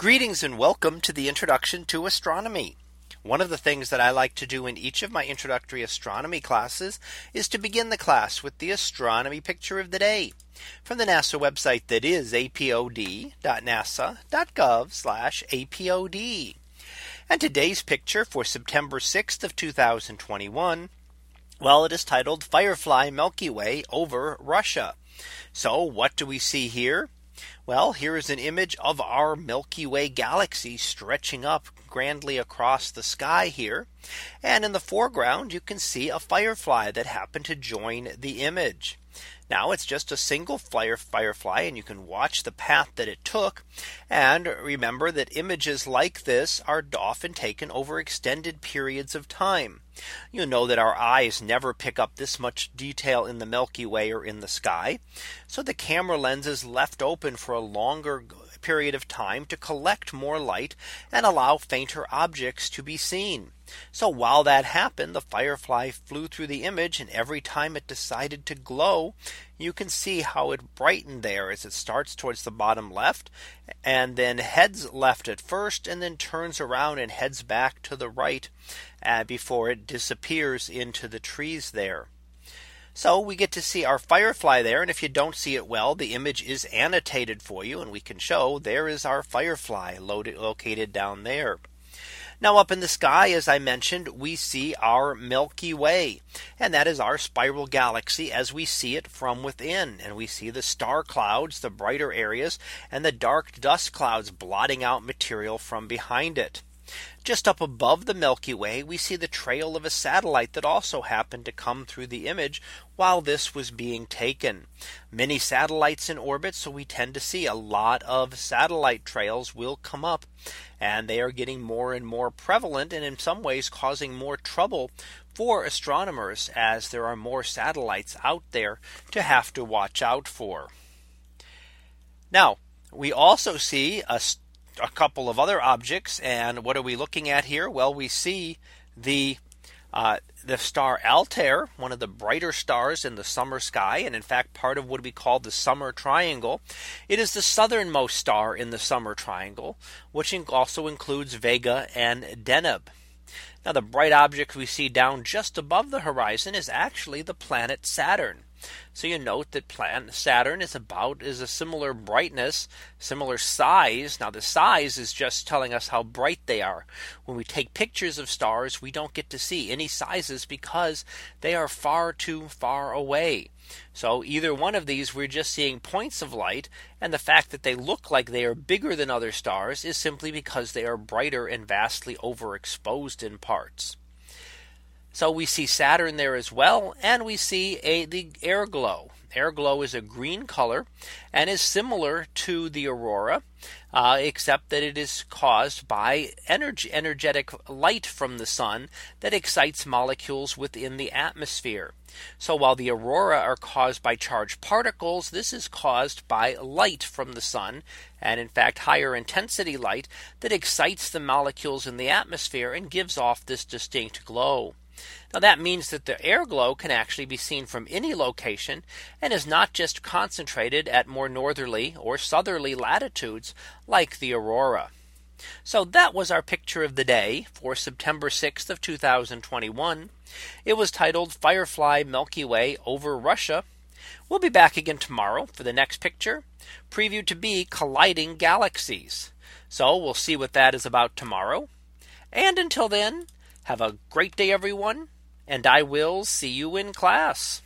Greetings and welcome to the introduction to astronomy. One of the things that I like to do in each of my introductory astronomy classes is to begin the class with the astronomy picture of the day from the NASA website that is apod.nasa.gov apod. And today's picture for September 6th of 2021. Well, it is titled Firefly Milky Way over Russia. So what do we see here? Well, here is an image of our Milky Way galaxy stretching up grandly across the sky here. And in the foreground, you can see a firefly that happened to join the image. Now it's just a single fire firefly and you can watch the path that it took. And remember that images like this are often taken over extended periods of time. You know that our eyes never pick up this much detail in the Milky Way or in the sky. So the camera lens is left open for a longer period of time to collect more light and allow fainter objects to be seen. So while that happened, the firefly flew through the image and every time it decided to glow, you can see how it brightened there as it starts towards the bottom left and then heads left at first and then turns around and heads back to the right uh, before it disappears into the trees there. So we get to see our firefly there. And if you don't see it well, the image is annotated for you and we can show there is our firefly loaded located down there. Now up in the sky, as I mentioned, we see our Milky Way. And that is our spiral galaxy as we see it from within. And we see the star clouds, the brighter areas, and the dark dust clouds blotting out material from behind it. Just up above the Milky Way, we see the trail of a satellite that also happened to come through the image while this was being taken. Many satellites in orbit. So we tend to see a lot of satellite trails will come up and they are getting more and more prevalent and in some ways causing more trouble for astronomers as there are more satellites out there to have to watch out for. Now, we also see a a couple of other objects. And what are we looking at here? Well, we see the uh, the star Altair, one of the brighter stars in the summer sky, and in fact, part of what we call the summer triangle. It is the southernmost star in the summer triangle, which also includes Vega and Deneb. Now, the bright object we see down just above the horizon is actually the planet Saturn. So you note that planet Saturn is about is a similar brightness, similar size. Now the size is just telling us how bright they are. When we take pictures of stars, we don't get to see any sizes because they are far too far away. So either one of these we're just seeing points of light and the fact that they look like they are bigger than other stars is simply because they are brighter and vastly overexposed in parts. So we see Saturn there as well, and we see a the air glow. Air glow is a green color and is similar to the aurora, uh, except that it is caused by energy, energetic light from the sun that excites molecules within the atmosphere. So while the aurora are caused by charged particles, this is caused by light from the sun, and in fact higher intensity light that excites the molecules in the atmosphere and gives off this distinct glow. Now that means that the air glow can actually be seen from any location and is not just concentrated at more northerly or southerly latitudes like the aurora. So that was our picture of the day for September 6th of 2021. It was titled Firefly Milky Way over Russia. We'll be back again tomorrow for the next picture previewed to be colliding galaxies. So we'll see what that is about tomorrow. And until then, have a great day, everyone, and I will see you in class.